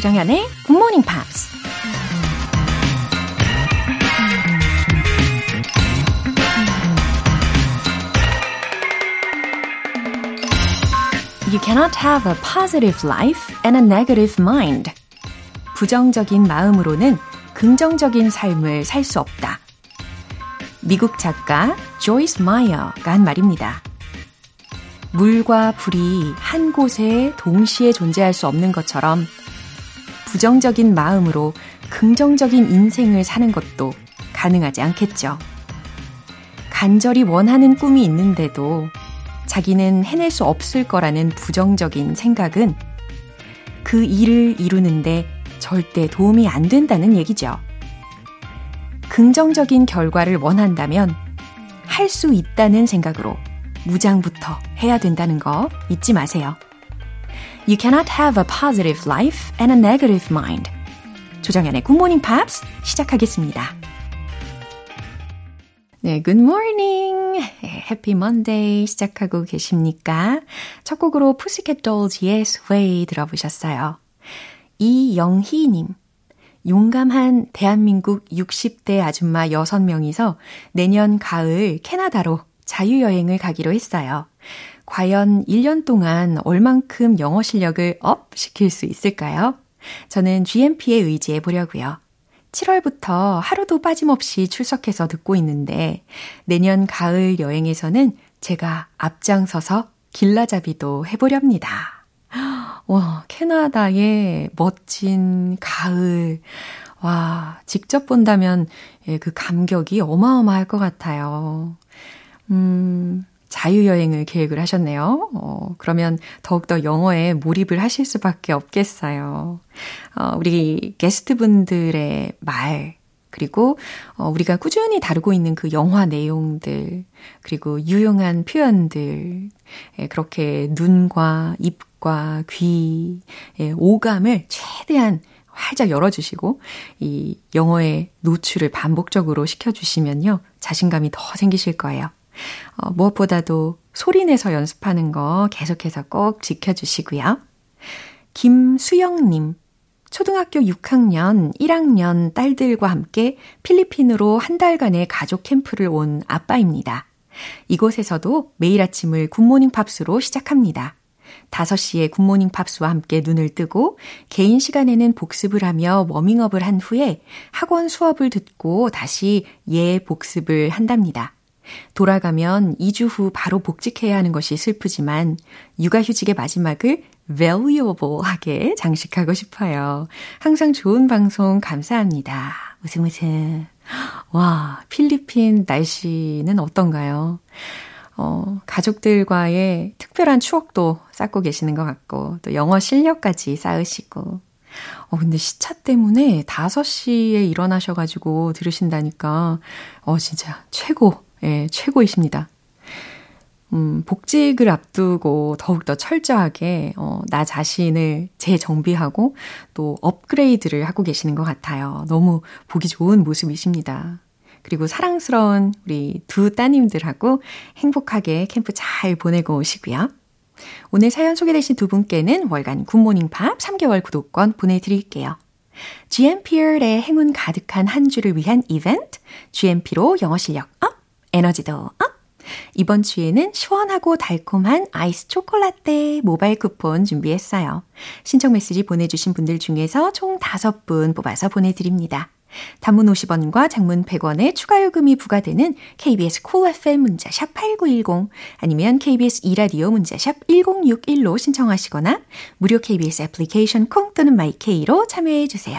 조정현의 Good Morning Pops. You cannot have a positive life and a negative mind. 부정적인 마음으로는 긍정적인 삶을 살 수 없다. 미국 작가 조이스 마이어가 한 말입니다. 물과 불이 한 곳에 동시에 존재할 수 없는 것처럼 부정적인 마음으로 긍정적인 인생을 사는 것도 가능하지 않겠죠. 간절히 원하는 꿈이 있는데도 자기는 해낼 수 없을 거라는 부정적인 생각은 그 일을 이루는데 절대 도움이 안 된다는 얘기죠. 긍정적인 결과를 원한다면 할 수 있다는 생각으로 무장부터 해야 된다는 거 잊지 마세요. You cannot have a positive life and a negative mind. 조정연의 Good Morning Pops 시작하겠습니다. 네, Good Morning, Happy Monday 시작하고 계십니까? 첫 곡으로 Pussycat Dolls의 Sway 들어보셨어요. 이영희님, 용감한 대한민국 60대 아줌마 6명이서 내년 가을 캐나다로 자유여행을 가기로 했어요. 과연 1년 동안 얼만큼 영어 실력을 up 시킬 수 있을까요? 저는 GMP에 의지해 보려고요. 7월부터 하루도 빠짐없이 출석해서 듣고 있는데 내년 가을 여행에서는 제가 앞장서서 길라잡이도 해보렵니다. 와, 캐나다의 멋진 가을. 와, 직접 본다면 예, 그 감격이 어마어마할 것 같아요. 음, 자유여행을 계획을 하셨네요. 어, 그러면 더욱더 영어에 몰입을 하실 수밖에 없겠어요. 어, 우리 게스트분들의 말, 그리고 어, 우리가 꾸준히 다루고 있는 그 영화 내용들, 그리고 유용한 표현들, 예, 그렇게 눈과 입과 귀, 예, 오감을 최대한 활짝 열어주시고, 이 영어의 노출을 반복적으로 시켜주시면요, 자신감이 더 생기실 거예요. 어, 무엇보다도 소리내서 연습하는 거 계속해서 꼭 지켜주시고요. 김수영님, 초등학교 6학년, 1학년 딸들과 함께 필리핀으로 한 달간의 가족 캠프를 온 아빠입니다. 이곳에서도 매일 아침을 굿모닝 팝스로 시작합니다. 5시에 굿모닝 팝스와 함께 눈을 뜨고 개인 시간에는 복습을 하며 워밍업을 한 후에 학원 수업을 듣고 다시 예 복습을 한답니다. 돌아가면 2주 후 바로 복직해야 하는 것이 슬프지만 육아휴직의 마지막을 valuable하게 장식하고 싶어요. 항상 좋은 방송 감사합니다. 웃음 웃음. 와, 필리핀 날씨는 어떤가요? 어, 가족들과의 특별한 추억도 쌓고 계시는 것 같고, 또 영어 실력까지 쌓으시고. 어, 근데 시차 때문에 5시에 일어나셔가지고 들으신다니까, 어, 진짜 최고 예, 최고이십니다. 음, 복직을 앞두고 더욱더 철저하게, 어, 나 자신을 재정비하고 또 업그레이드를 하고 계시는 것 같아요. 너무 보기 좋은 모습이십니다. 그리고 사랑스러운 우리 두 따님들하고 행복하게 캠프 잘 보내고 오시고요. 오늘 사연 소개되신 두 분께는 월간 Good Morning Pops 3개월 구독권 보내드릴게요. GMP의 행운 가득한 한 주를 위한 이벤트, GMP로 영어 실력 up! 에너지도 up! 이번 주에는 시원하고 달콤한 아이스 choco latte 모바일 쿠폰 준비했어요. 신청 메시지 보내주신 분들 중에서 총 5분 뽑아서 보내드립니다. 단문 50원과 장문 100원의 추가 요금이 부과되는 KBS Cool FM 문자 샵 8910 아니면 KBS 이라디오 문자 샵 1061로 신청하시거나 무료 KBS 애플리케이션 콩 또는 My K로 참여해 주세요.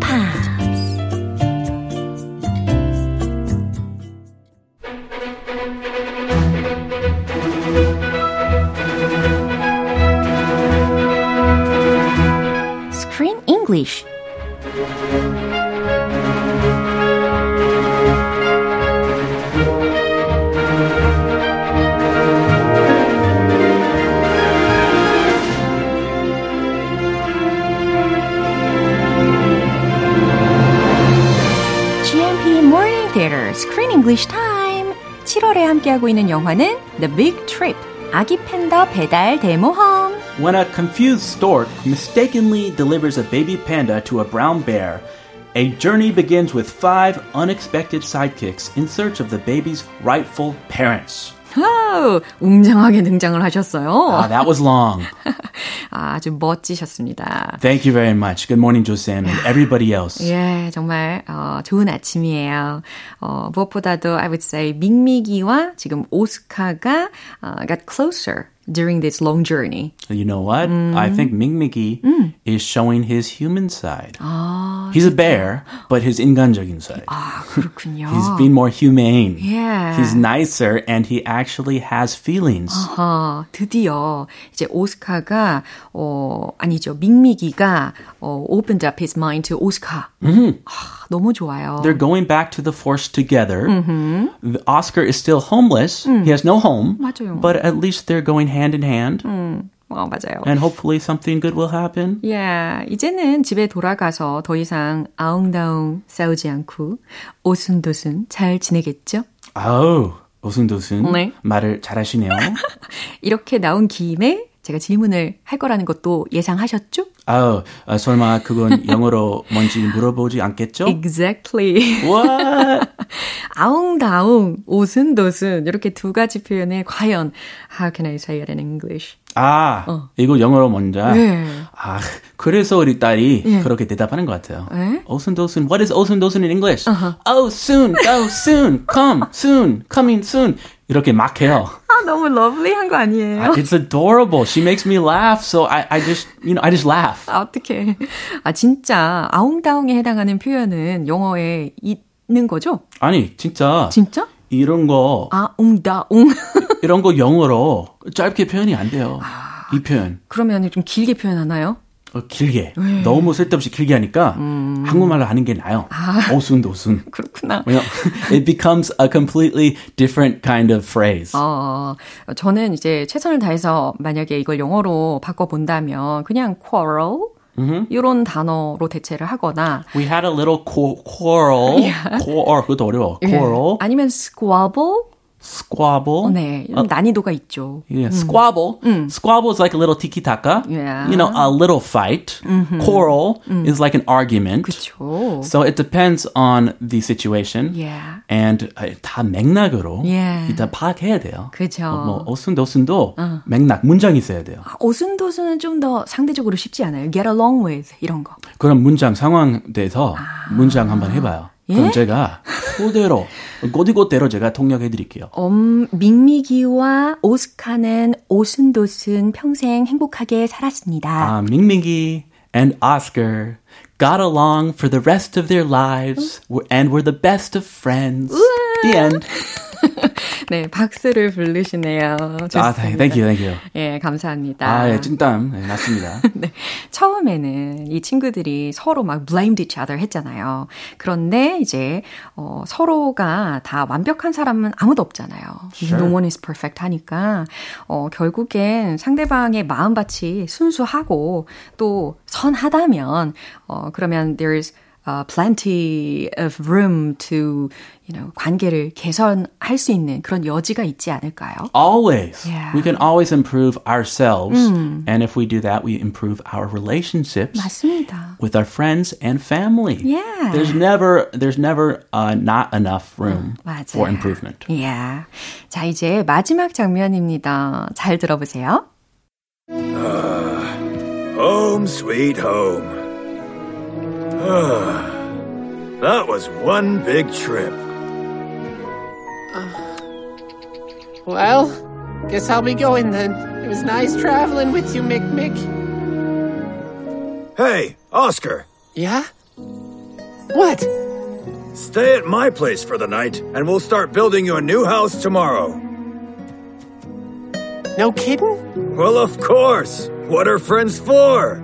English. Theater Screen English Time. 7월에 함께하고 있는 영화는 The Big Trip, 아기 팬더 배달 대모험. When a confused stork mistakenly delivers a baby panda to a brown bear, a journey begins with five unexpected sidekicks in search of the baby's rightful parents. 오, 웅장하게 등장을 하셨어요. Ah, that was long. 아, 아주 멋지셨습니다. Thank you very much. Good morning, Josem, and everybody else. 예, 정말 어, 좋은 아침이에요. 어, 무엇보다도 I would say 밍미기와 지금 오스카가 uh, got closer during this long journey. You know what? I think Ming Mickey is showing his human side. 아, He's a bear, but his 인간적인 side. 아 그렇군요. He's being more humane. Yeah. He's nicer, and he actually has feelings. 아, 드디어 이제 오스카가 어 아니죠 밍미기가 어 opened up his mind to 오스카. 아, 너무 좋아요. They're going back to the force together. The Oscar is still homeless. He has no home. 맞아요. But at least they're going hand in hand. 어 맞아요. And hopefully something good will happen. 예, 이제는 집에 돌아가서 더 이상 아웅다웅 싸우지 않고 오순도순 잘 지내겠죠? 아우, 오순도순. 네. 말을 잘하시네요. 이렇게 나온 김에 제가 질문을 할 거라는 것도 예상하셨죠? 아우, 아, 설마 그건 영어로 뭔지 물어보지 않겠죠? Exactly. What? 아웅다웅, 오순도순 이렇게 두 가지 표현에 과연 how can I say it in English? 아, 이거 영어로 먼저. 네. 아, 그래서 우리 딸이 예. 그렇게 대답하는 것 같아요. 예? 오순도순, what is 오순도순 in English? Oh, soon, go soon, come, soon, coming soon. 이렇게 막 해요. 아, 너무 러블리한 거 아니에요? It's adorable. She makes me laugh, so I, I just, you know, I just laugh. 아, 어떡해. 아, 진짜 아웅다웅에 해당하는 표현은 영어에 있는 거죠? 아니, 진짜 진짜? 이런 거, 아, 웅다웅. 이런 거 영어로 짧게 표현이 안 돼요. 이 표현. 그러면 좀 길게 표현하나요? 어, 길게. 너무 쓸데없이 길게 하니까 한국말로 하는 게 나아요. 오순 도순. 그렇구나. 왜냐, it becomes a completely different kind of phrase. 어, 저는 이제 최선을 다해서 만약에 이걸 영어로 바꿔 본다면 그냥 quarrel 이런 단어로 대체를 하거나 We had a little qu- quarrel. quarrel. 그것도 어려워. quarrel. 아니면 squabble squabble. 네, 좀 난이도가 있죠. Yeah, squabble. Squabble is like a little tiki taka. Yeah. You know, a little fight. Quarrel is like an argument. 그렇죠. So it depends on the situation. Yeah. And uh, 다 맥락으로 Yeah. 일단 파악해야 돼요. 그죠. 어, 뭐 오순도순도 맥락 문장이 있어야 돼요. 오순도순은 좀 더 상대적으로 쉽지 않아요. get along with 이런 거. 그럼 문장 상황 돼서 문장 한번 해봐요. 그럼 예? 제가 그대로 꼬디꼬대로 제가 통역해 드릴게요. 음, 밍미기와 오스카는 오순도순 평생 행복하게 살았습니다. Uh, Mingmingi and Oscar got along for the rest of their lives and were the best of friends. The end. 네, 박수를 부르시네요. 아, 좋습니다. thank you, thank you. 예, 감사합니다. 아, 예, 찐땀. 네, 맞습니다. 네. 처음에는 이 친구들이 서로 막 blamed each other 했잖아요. 그런데 이제 어, 서로가 다 완벽한 사람은 아무도 없잖아요. Sure. No one is perfect 하니까 어, 결국엔 상대방의 마음밭이 순수하고 또 선하다면 어, 그러면 there's uh, plenty of room to you know 관계를 개선할 수 있는 그런 여지가 있지 않을까요? Always. Yeah. We can always improve ourselves. And if we do that, we improve our relationships 맞습니다. with our friends and family. Yeah. There's never, there's never uh, not enough room 맞아요. for improvement. Yeah. 자, 이제 마지막 장면입니다. 잘 들어보세요. Home sweet home. that was one big trip. Well, guess I'll be going then. It was nice traveling with you, Mick Mick. Hey, Oscar, Yeah? What? stay at my place for the night, and we'll start building you a new house tomorrow. No kidding? Well, of course. What are friends for?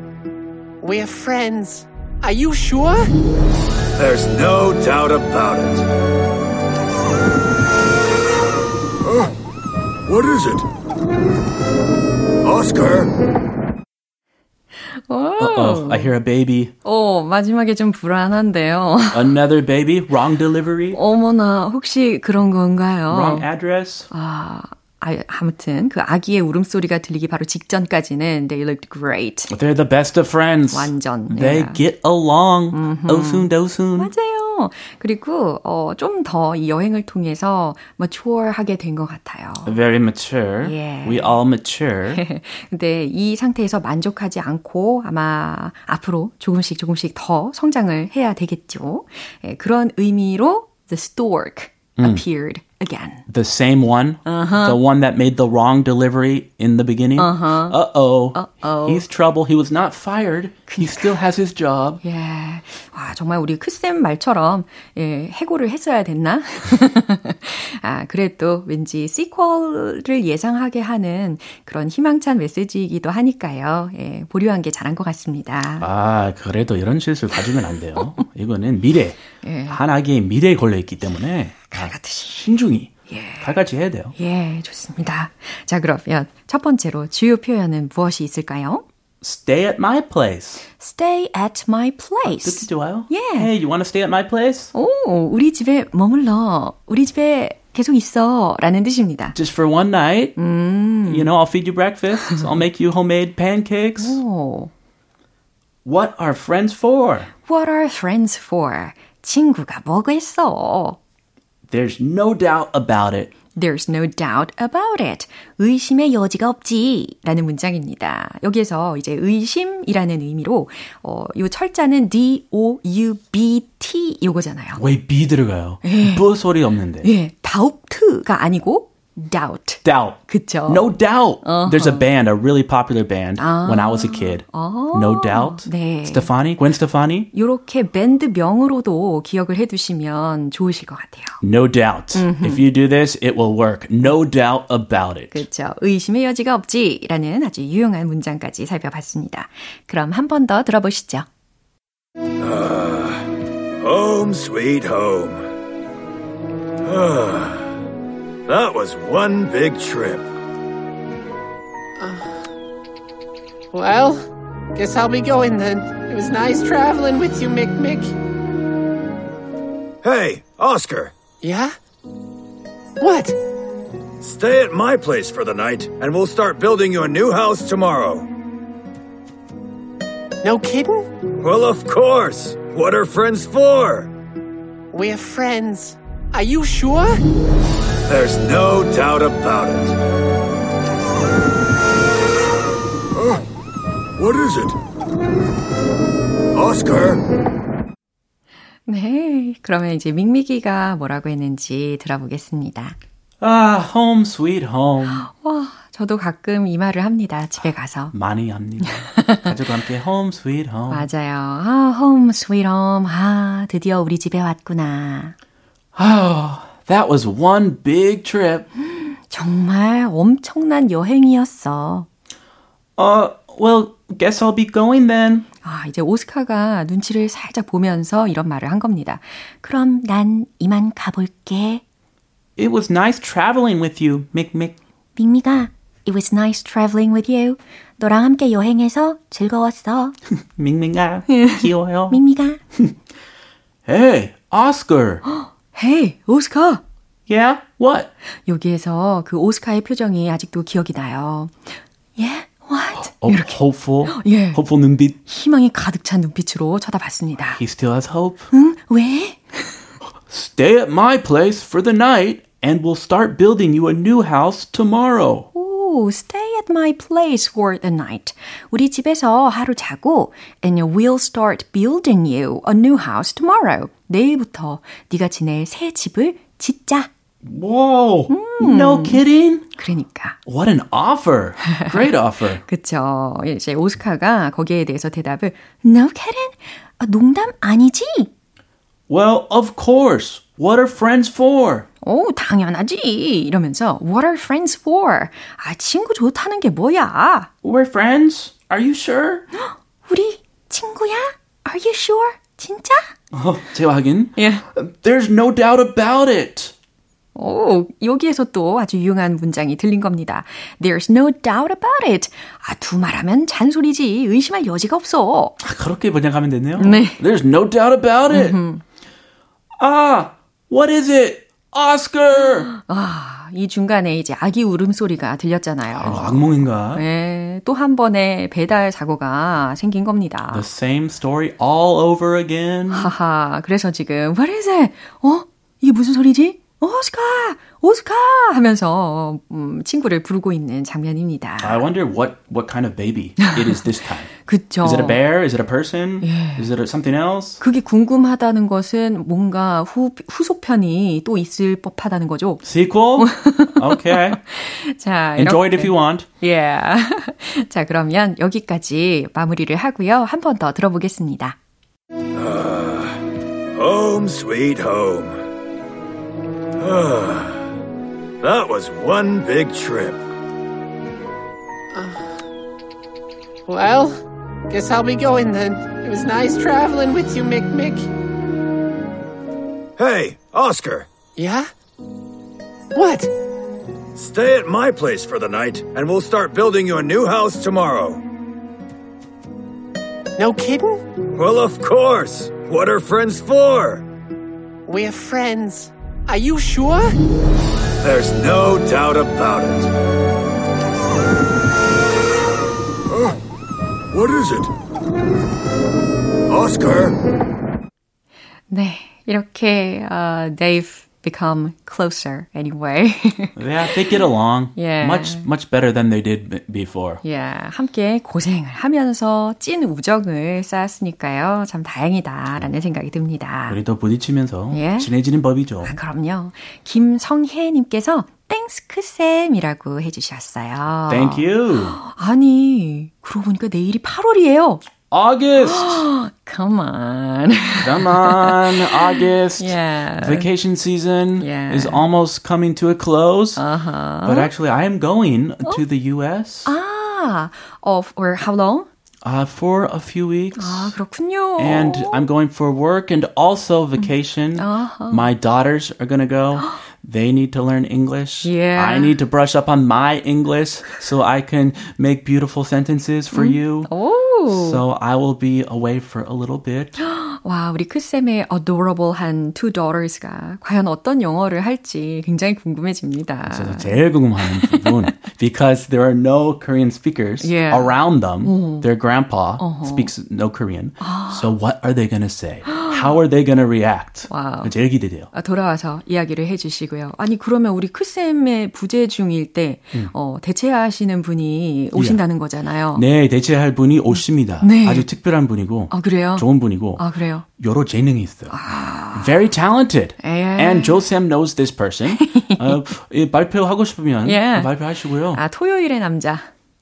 We're friends. Are you sure? There's no doubt about it. Oh, what is it? Oscar? Uh-oh, I hear a baby. 오, 마지막에 좀 불안한데요. Another baby? Wrong delivery? 어머나, 혹시 그런 건가요? Wrong address? 아, 아, 아무튼 그 아기의 울음소리가 들리기 바로 직전까지는 they looked great. They're the best of friends. 완전. They yeah. get along. 오순도순. 맞아요. 그리고 어, 좀 더 이 여행을 통해서 mature하게 된 것 같아요. Very mature. Yeah. We all mature. 근데 이 상태에서 만족하지 않고 아마 앞으로 조금씩 조금씩 더 성장을 해야 되겠죠. 예, 그런 의미로 the stork appeared again. The same one, Uh-huh. the one that made the wrong delivery in the beginning. Uh-huh. Uh-oh. Uh-oh. He's trouble. He was not fired. He still has his job. 예. 와, 정말 우리 크쌤 말처럼, 예, 해고를 했어야 됐나? 아, 그래도 왠지 시퀄을 예상하게 하는 그런 희망찬 메시지이기도 하니까요. 예, 보류한 게 잘한 것 같습니다. 아, 그래도 이런 실수를 가지면 안 돼요. 이거는 미래. 한 아기의 미래에 걸려 있기 때문에 아, 칼같이. 신중히 칼같이 해야 돼요. 예, 좋습니다. 자, 그러면 첫 번째로 주요 표현은 무엇이 있을까요? Stay at my place. Stay at my 뜻이 place. 좋아요? Yeah. Hey, you want to stay at my place? 오, 우리 집에 머물러. 우리 집에 계속 있어. 라는 뜻입니다. Just for one night. You know, I'll feed you breakfast. I'll make you homemade pancakes. 오. What are friends for? What are friends for? 친구가 뭐겠어? There's no doubt about it. There's no doubt about it. 의심의 여지가 없지. 라는 문장입니다. 여기에서 이제 의심이라는 의미로, 어, 요 철자는 D-O-U-B-T 요거잖아요. 왜 B 들어가요? 부 소리 없는데. 예, doubt가 아니고 doubt. Doubt. 그쵸? No doubt. There's a band, a really popular band when I was a kid. No doubt. 네. Stefani, Gwen Stefani. 요렇게 밴드명으로도 기억을 해두시면 좋으실 것 같아요. No doubt. If you do this, it will work. No doubt about it. 그렇죠. 의심의 여지가 없지라는 아주 유용한 문장까지 살펴봤습니다. 그럼 한 번 더 들어보시죠. Home sweet home. that was one big trip. Well, guess I'll be going then. It was nice traveling with you, Mick Mick. Hey, Oscar, Yeah? What? stay at my place for the night, and we'll start building you a new house tomorrow. No kidding? Well, of course. What are friends for? We're friends. Are you sure? There's no doubt about it. Oh, what is it? Oscar? 네, 그러면 이제 밍미기가 뭐라고 했는지 들어보겠습니다. Ah, home sweet home. 와, 저도 가끔 이 말을 합니다. 집에 가서. 많이 합니다. 가족과 함께 home sweet home. 맞아요. 아, home sweet home. 아, 드디어 우리 집에 왔구나. Oh, that was one big trip. 정말 엄청난 여행이었어. Uh, well, guess I'll be going then. 아, 이제 오스카가 눈치를 살짝 보면서 이런 말을 한 겁니다. 그럼 난 이만 가볼게. It was nice traveling with you, Mick Mick. 밍미가, it was nice traveling with you. 너랑 함께 여행해서 즐거웠어. 밍밍아, 귀여워요. 밍미가. Hey, Oscar. Hey, 오스카. yeah? What? 여기에서 그 오스카의 표정이 아직도 기억이 나요. Yeah, what? Oh, hopeful. 예. Hopeful 눈빛. 희망이 가득 찬 눈빛으로 쳐다봤습니다. He still has hope. 응? 왜? Stay at my place for the night, and we'll start building you a new house tomorrow. 오, stay at my place for the night. 우리 집에서 하루 자고 and we'll start building you a new house tomorrow. 내일부터 네가 지낼 새 집을 짓자. Whoa! No kidding? 그러니까. What an offer! Great offer. 그쵸. 이제 오스카가 거기에 대해서 대답을 No kidding? 아, 농담 아니지? Well, of course. What are friends for? 오, 당연하지. 이러면서 What are friends for? 아, 친구 좋다는 게 뭐야? We're friends. Are you sure? 우리 친구야? Are you sure? 진짜? 어, 하긴. 예. There's no doubt about it. 오, 여기에서 또 아주 유용한 문장이 들린 겁니다. There's no doubt about it. 아, 두말하면 잔소리지. 의심할 여지가 없어. 아, 그렇게 번역하면 되네요. 네. There's no doubt about it. 아, what is it? Oscar! 아, 이 중간에 이제 아기 울음소리가 들렸잖아요. 아, 악몽인가? 네, 또 한 번의 배달 사고가 생긴 겁니다. The same story all over again. 하하, 그래서 지금 What is it? 어? 이게 무슨 소리지? 오스카! 오스카! 하면서 음, 친구를 부르고 있는 장면입니다. I wonder what, what kind of baby it is this time. 그쵸. Is it a bear? Is it a person? Is it a, something else? 그게 궁금하다는 것은 뭔가 후, 후속편이 또 있을 법하다는 거죠. Sequel? Okay. 자, Enjoy it 이렇게. if you want. Yeah. 자, 그러면 여기까지 마무리를 하고요. 한 번 더 들어보겠습니다. Home sweet home. That was one big trip. Uh, well, guess I'll be going then. It was nice traveling with you, Mick Mick. Hey, Oscar, Yeah? What? stay at my place for the night, and we'll start building you a new house tomorrow. No kidding? Well, of course. What are friends for? We're friends. Are you sure? There's no doubt about it. Oh, what is it? Oscar? 네, 이렇게 uh, they've become closer anyway. Yeah, they get along Yeah. much much better than they did before. yeah, 함께 고생을 하면서 찐 우정을 쌓았으니까요. 참 다행이다라는 생각이 듭니다. 우리도 부딪히면서 예. 친해지는 법이죠. 아, 그럼요. 김성혜 님께서 Thanks 크쌤이라고 해주셨어요. Thank you. 아니, 그러고 보니까 내일이 8월이에요. August. Come on. Come on, August. Yeah. Vacation season Yeah. is almost coming to a close. Uh-huh. But actually, I am going to the U.S. 아, of, or how long? Uh, for a few weeks. 아, 그렇군요. And I'm going for work and also vacation. Uh-huh. My daughters are going to go. They need to learn English. Yeah. I need to brush up on my English so I can make beautiful sentences for you. 오. So I will be away for a little bit. 와, 우리 크쌤의 adorable한 two daughters가 과연 어떤 영어를 할지 굉장히 궁금해집니다. 그래서 제일 궁금한 부분 because there are no Korean speakers Yeah. Uh-huh. around them. Their grandpa speaks no Korean. so what are they going to say? How are they going to react? Wow. 제일 기대돼요. 아, 돌아와서 이야기를 해주시고요. 아니 그러면 우리 크쌤의 부재 중일 때 어, 대체하시는 분이 오신다는 거잖아요. 네, 대체할 분이 오십니다. 네. 아주 특별한 분이고 아 그래요? 좋은 분이고 아 그래요? 여러 재능이 있어요. Very talented. Yeah. And Joe Sam knows this person. 어, 이 발표하고 싶으면 Yeah. 발표하시고요. 아 토요일의 남자.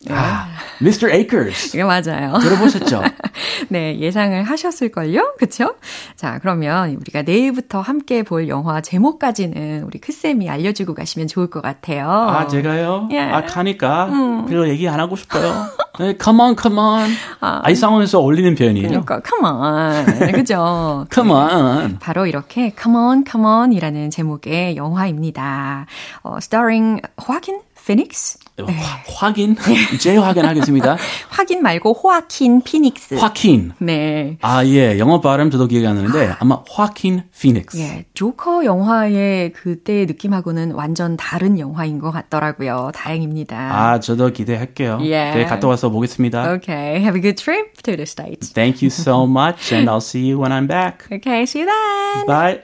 아, Mr. Akers. 이게 맞아요. 들어보셨죠? 네, 예상을 하셨을걸요? 그쵸? 자, 그러면 우리가 내일부터 함께 볼 영화 제목까지는 우리 크쌤이 알려주고 가시면 좋을 것 같아요. 아, 제가요? 예. 아, 가니까 별로 얘기 안 하고 싶어요. 네, come on, come on. 아, 이 상황에서 어울리는 표현이에요. 그러니까, come on. 그죠? Come on. 바로 이렇게 come on, come on 이라는 제목의 영화입니다. 어, starring 호아 킨 피닉스? 화, 확인? 이제 확인하겠습니다. 확인 말고 호아킨 피닉스. 화킨. 네. 아, 예. 영어 발음 저도 기억이 안 나는데 아마 화킨 피닉스. 예, 조커 영화의 그때의 느낌하고는 완전 다른 영화인 것 같더라고요. 다행입니다. 아, 저도 기대할게요. 예. 네, 갔다 와서 보겠습니다. Okay, have a good trip to the States. Thank you so much and I'll see you when I'm back. Okay, see you then. Bye.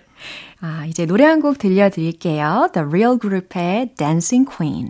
아, 이제 노래 한 곡 들려드릴게요. The Real Group의 Dancing Queen.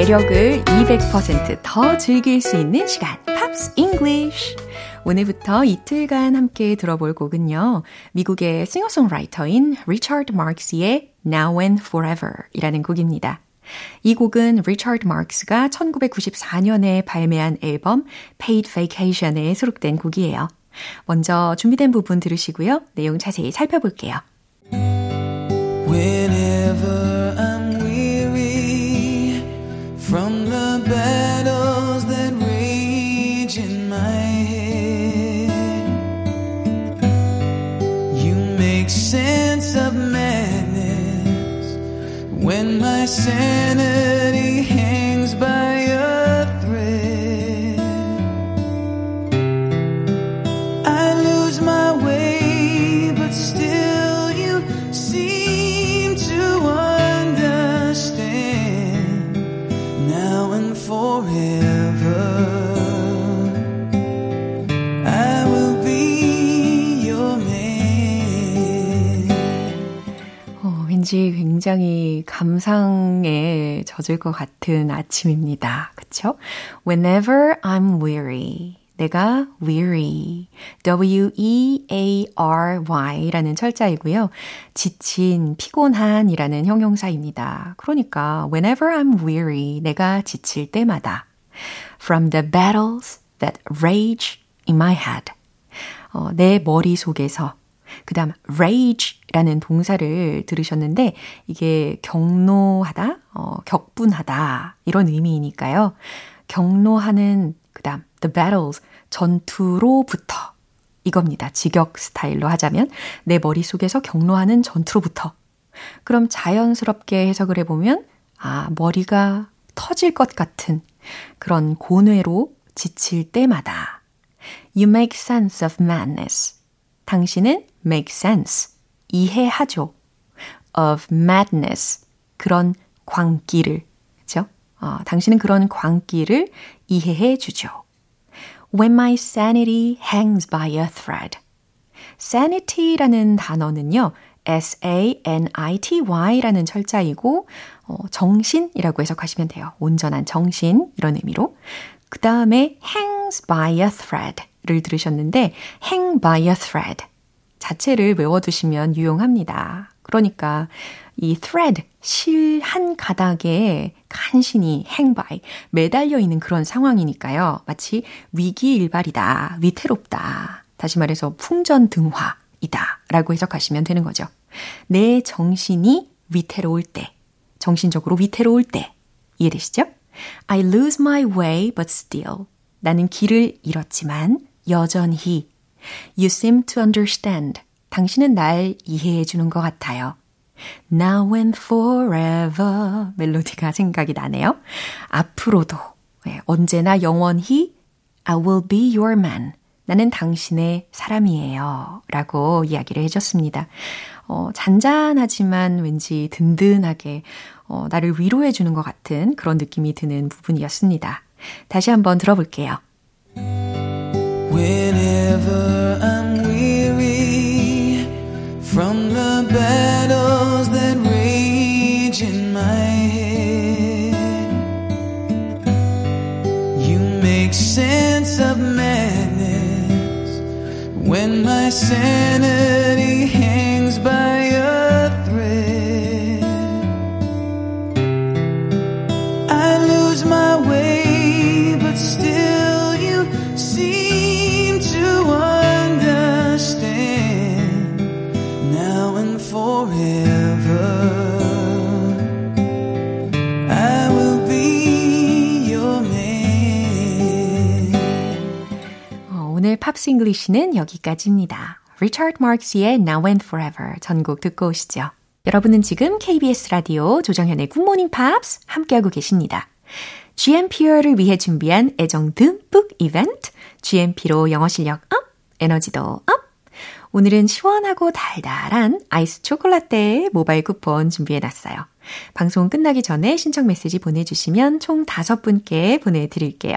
매력을 200%더 즐길 수 있는 시간, Pops English. 오늘부터 이틀간 함께 들어볼 곡은요. 미국의 싱어송라이터인 리처드 마크스의 Now and Forever 이라는 곡입니다. 이 곡은 리처드 마크스가 1994년에 발매한 앨범 Paid Vacation에 수록된 곡이에요. 먼저 준비된 부분 들으시고요. 내용 자세히 살펴볼게요. Whenever I'm When my sanity hangs by a thread, I lose my way, but still you seem to understand now and forever. i will be your 왠지 굉장히 감상에 젖을 것 같은 아침입니다. 그쵸? Whenever I'm weary. 내가 weary. W-E-A-R-Y 라는 철자이고요. 지친, 피곤한 이라는 형용사입니다. 그러니까 whenever I'm weary. 내가 지칠 때마다. From the battles that rage in my head. 어, 내 머릿속에서 그 다음 rage라는 동사를 들으셨는데 이게 경노하다, 어, 격분하다 이런 의미이니까요. 경노하는 그 다음 the battles 전투로부터 이겁니다. 직역 스타일로 하자면 내 머릿속에서 경로하는 전투로부터 그럼 자연스럽게 해석을 해보면 아 머리가 터질 것 같은 그런 고뇌로 지칠 때마다 You make sense of madness. 당신은 make sense. 이해하죠. of madness. 그런 광기를. 그죠? 어, 당신은 그런 광기를 이해해 주죠. When my sanity hangs by a thread. sanity라는 단어는요. S-A-N-I-T-Y라는 철자이고 어, 정신이라고 해석하시면 돼요. 온전한 정신 이런 의미로. 그 다음에 hangs by a thread를 들으셨는데 hang by a thread 자체를 외워두시면 유용합니다. 그러니까 이 thread 실 한 가닥에 간신히 by 매달려 있는 그런 상황이니까요. 마치 위기일발이다, 위태롭다. 다시 말해서 풍전등화이다 라고 해석하시면 되는 거죠. 내 정신이 위태로울 때, 정신적으로 위태로울 때 이해되시죠? I lose my way but still 나는 길을 잃었지만 여전히 You seem to understand. 당신은 날 이해해 주는 것 같아요. Now and forever 멜로디가 생각이 나네요. 앞으로도 네, 언제나 영원히 I will be your man. 나는 당신의 사람이에요. 라고 이야기를 해줬습니다. 어, 잔잔하지만 왠지 든든하게 어, 나를 위로해 주는 것 같은 그런 느낌이 드는 부분이었습니다. 다시 한번 들어볼게요. Whenever I'm weary from the battles that rage in my head, you make sense of madness when my sanity Pops English는 여기까지입니다. 리처드 마크스의 Now and Forever 전곡 듣고 오시죠. 여러분은 지금 KBS 라디오 조정현의 Good Morning Pops 함께하고 계십니다. GMP를 위해 준비한 애정 듬뿍 이벤트 GMP로 영어 실력 up, 에너지도 up. 오늘은 시원하고 달달한 아이스 choco latte 모바일 쿠폰 준비해놨어요. 방송 끝나기 전에 신청 메시지 보내주시면 총 5분께 보내드릴게요.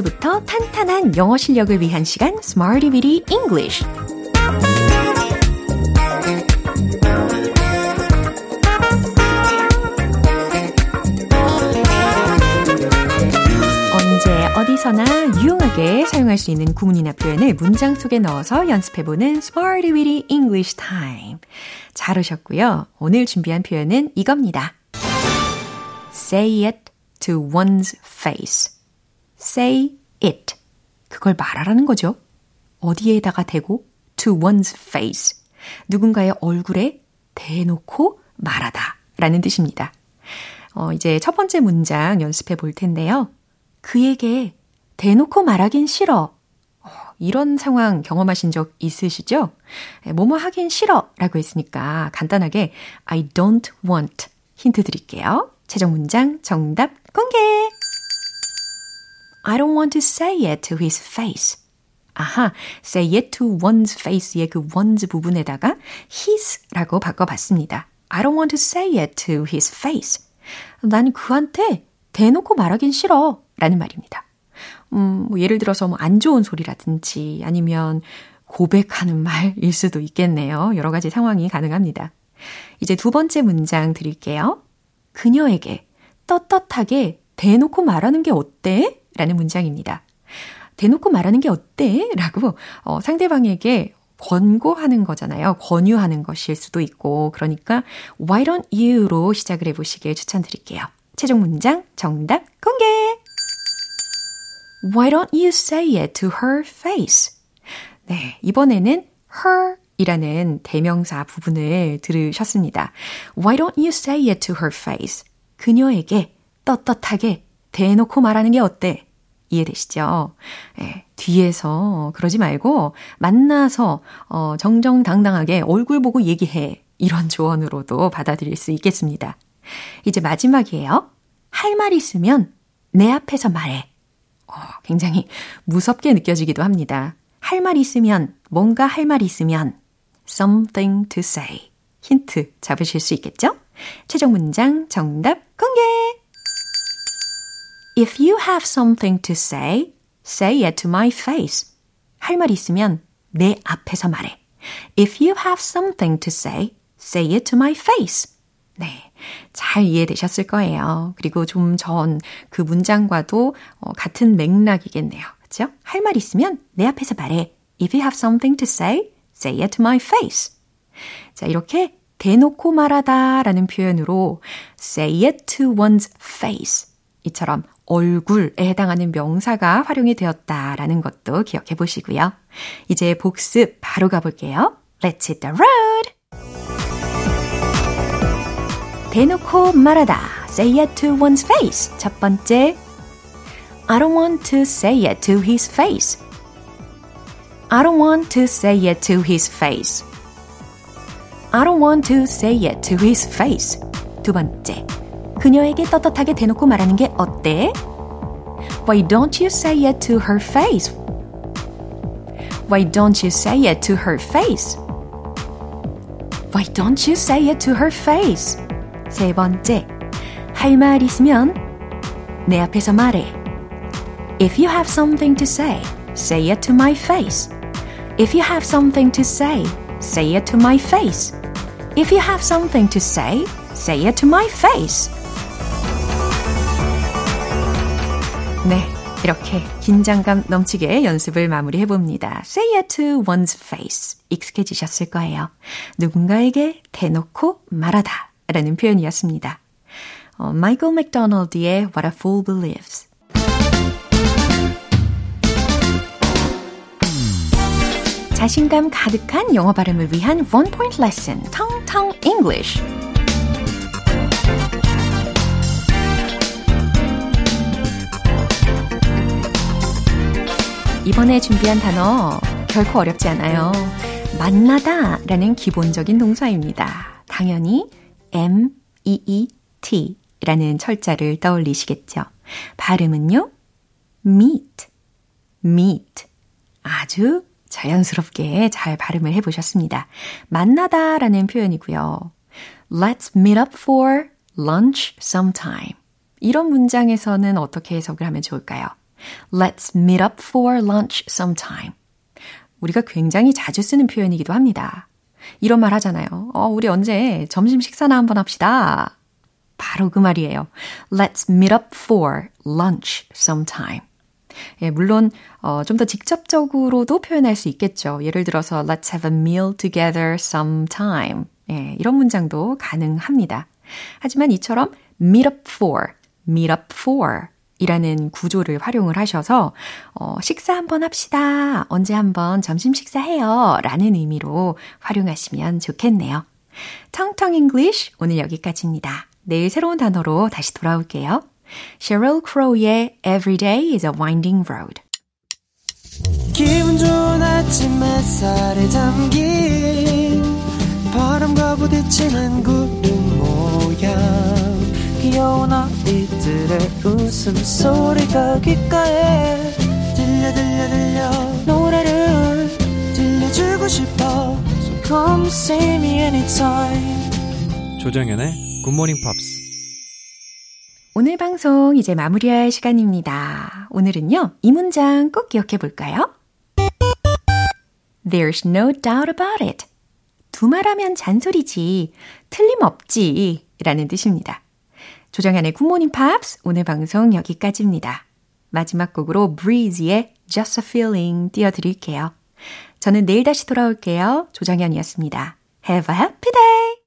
기초부터 탄탄한 영어 실력을 위한 시간 Smarty Bitty English 어디서나 유용하게 사용할 수 있는 구문이나 표현을 문장 속에 넣어서 연습해보는 Smarty Bitty English Time 잘 오셨고요. 오늘 준비한 표현은 이겁니다. Say it to one's face say it. 그걸 말하라는 거죠. 어디에다가 대고 to one's face. 누군가의 얼굴에 대놓고 말하다 라는 뜻입니다. 어, 이제 첫 번째 문장 연습해 볼 텐데요. 그에게 대놓고 말하긴 싫어. 어, 이런 상황 경험하신 적 있으시죠? 뭐뭐 하긴 싫어 라고 했으니까 간단하게 I don't want 힌트 드릴게요. 최종 문장 정답 공개! I don't want to say it to his face. 아하, say it to one's face의 그 one's 부분에다가 his라고 바꿔봤습니다. I don't want to say it to his face. 난 그한테 대놓고 말하긴 싫어. 라는 말입니다. 음, 뭐 예를 들어서 뭐 안 좋은 소리라든지 아니면 고백하는 말일 수도 있겠네요. 여러 가지 상황이 가능합니다. 이제 두 번째 문장 드릴게요. 그녀에게 떳떳하게 대놓고 말하는 게 어때? 라는 문장입니다. 대놓고 말하는 게 어때? 라고 어, 상대방에게 권고하는 거잖아요. 권유하는 것일 수도 있고, 그러니까 why don't you로 시작을 해 보시길 추천드릴게요. 최종 문장 정답 공개! Why don't you say it to her face? 네, 이번에는 her 이라는 대명사 부분을 들으셨습니다. Why don't you say it to her face? 그녀에게 떳떳하게 대놓고 말하는 게 어때? 이해되시죠? 예, 뒤에서 그러지 말고 만나서 어, 정정당당하게 얼굴 보고 얘기해. 이런 조언으로도 받아들일 수 있겠습니다. 이제 마지막이에요. 할 말 있으면 내 앞에서 말해. 어, 굉장히 무섭게 느껴지기도 합니다. 할 말 있으면, 뭔가 할 말 있으면, something to say. 힌트 잡으실 수 있겠죠? 최종 문장 정답 공개! If you have something to say, say it to my face. 할 말 있으면 내 앞에서 말해. If you have something to say, say it to my face. 네. 잘 이해되셨을 거예요. 그리고 좀 전 그 문장과도 어, 같은 맥락이겠네요. 그죠? 할 말 있으면 내 앞에서 말해. If you have something to say, say it to my face. 자, 이렇게 대놓고 말하다 라는 표현으로 say it to one's face. 이처럼 얼굴에 해당하는 명사가 활용이 되었다라는 것도 기억해 보시고요. 이제 복습 바로 가볼게요. Let's hit the road! 대놓고 말하다. Say it to one's face. 첫 번째. I don't want to say it to his face. I don't want to say it to his face. I don't want to say it to his face. 두 번째. 그녀에게 떳떳하게 대놓고 말하는 게 어때? Why don't you say it to her face? Why don't you say it to her face? Why don't you say it to her face? 세 번째, 할 말 있으면 내 앞에서 말해. If you have something to say, say it to my face. If you have something to say, say it to my face. If you have something to say, say it to my face. 네. 이렇게 긴장감 넘치게 연습을 마무리해 봅니다. Say it to one's face. 익숙해지셨을 거예요. 누군가에게 대놓고 말하다 라는 표현이었습니다. 어, 마이클 맥도널드의 What a Fool Believes. 자신감 가득한 영어 발음을 위한 One Point Lesson, Tong Tong English. 이번에 준비한 단어 결코 어렵지 않아요. 만나다 라는 기본적인 동사입니다. 당연히 M-E-E-T 라는 철자를 떠올리시겠죠. 발음은요, meet, meet. 아주 자연스럽게 잘 발음을 해보셨습니다. 만나다 라는 표현이고요. Let's meet up for lunch sometime. 이런 문장에서는 어떻게 해석을 하면 좋을까요? Let's meet up for lunch sometime. 우리가 굉장히 자주 쓰는 표현이기도 합니다. 이런 말 하잖아요. 어, 우리 언제 점심 식사나 한번 합시다. 바로 그 말이에요. Let's meet up for lunch sometime. 예, 물론 어, 좀 더 직접적으로도 표현할 수 있겠죠. 예를 들어서 Let's have a meal together sometime. 예, 이런 문장도 가능합니다. 하지만 이처럼 meet up for, meet up for 이라는 구조를 활용을 하셔서 어, 식사 한번 합시다. 언제 한번 점심 식사해요. 라는 의미로 활용하시면 좋겠네요. 텅텅 English 오늘 여기까지입니다. 내일 새로운 단어로 다시 돌아올게요. Sheryl Crow의 Every Day is a Winding Road. 기분 좋은 아침 햇살에 담긴 바람과 부딪히는 구름 모양 귀여운 아이들의 웃음소리가 귓가에 들려 들려 들려 노래를 들려주고 싶어 So come see me anytime 조정연의 굿모닝 팝스 오늘 방송 이제 마무리할 시간입니다. 오늘은요, 이 문장 꼭 기억해 볼까요? There's no doubt about it. 두말하면 잔소리지. 틀림없지. 라는 뜻입니다. 조정현의 굿모닝 팝스 오늘 방송 여기까지입니다. 마지막 곡으로 Breeze의 Just a Feeling 띄워드릴게요. 저는 내일 다시 돌아올게요. 조정현이었습니다. Have a happy day!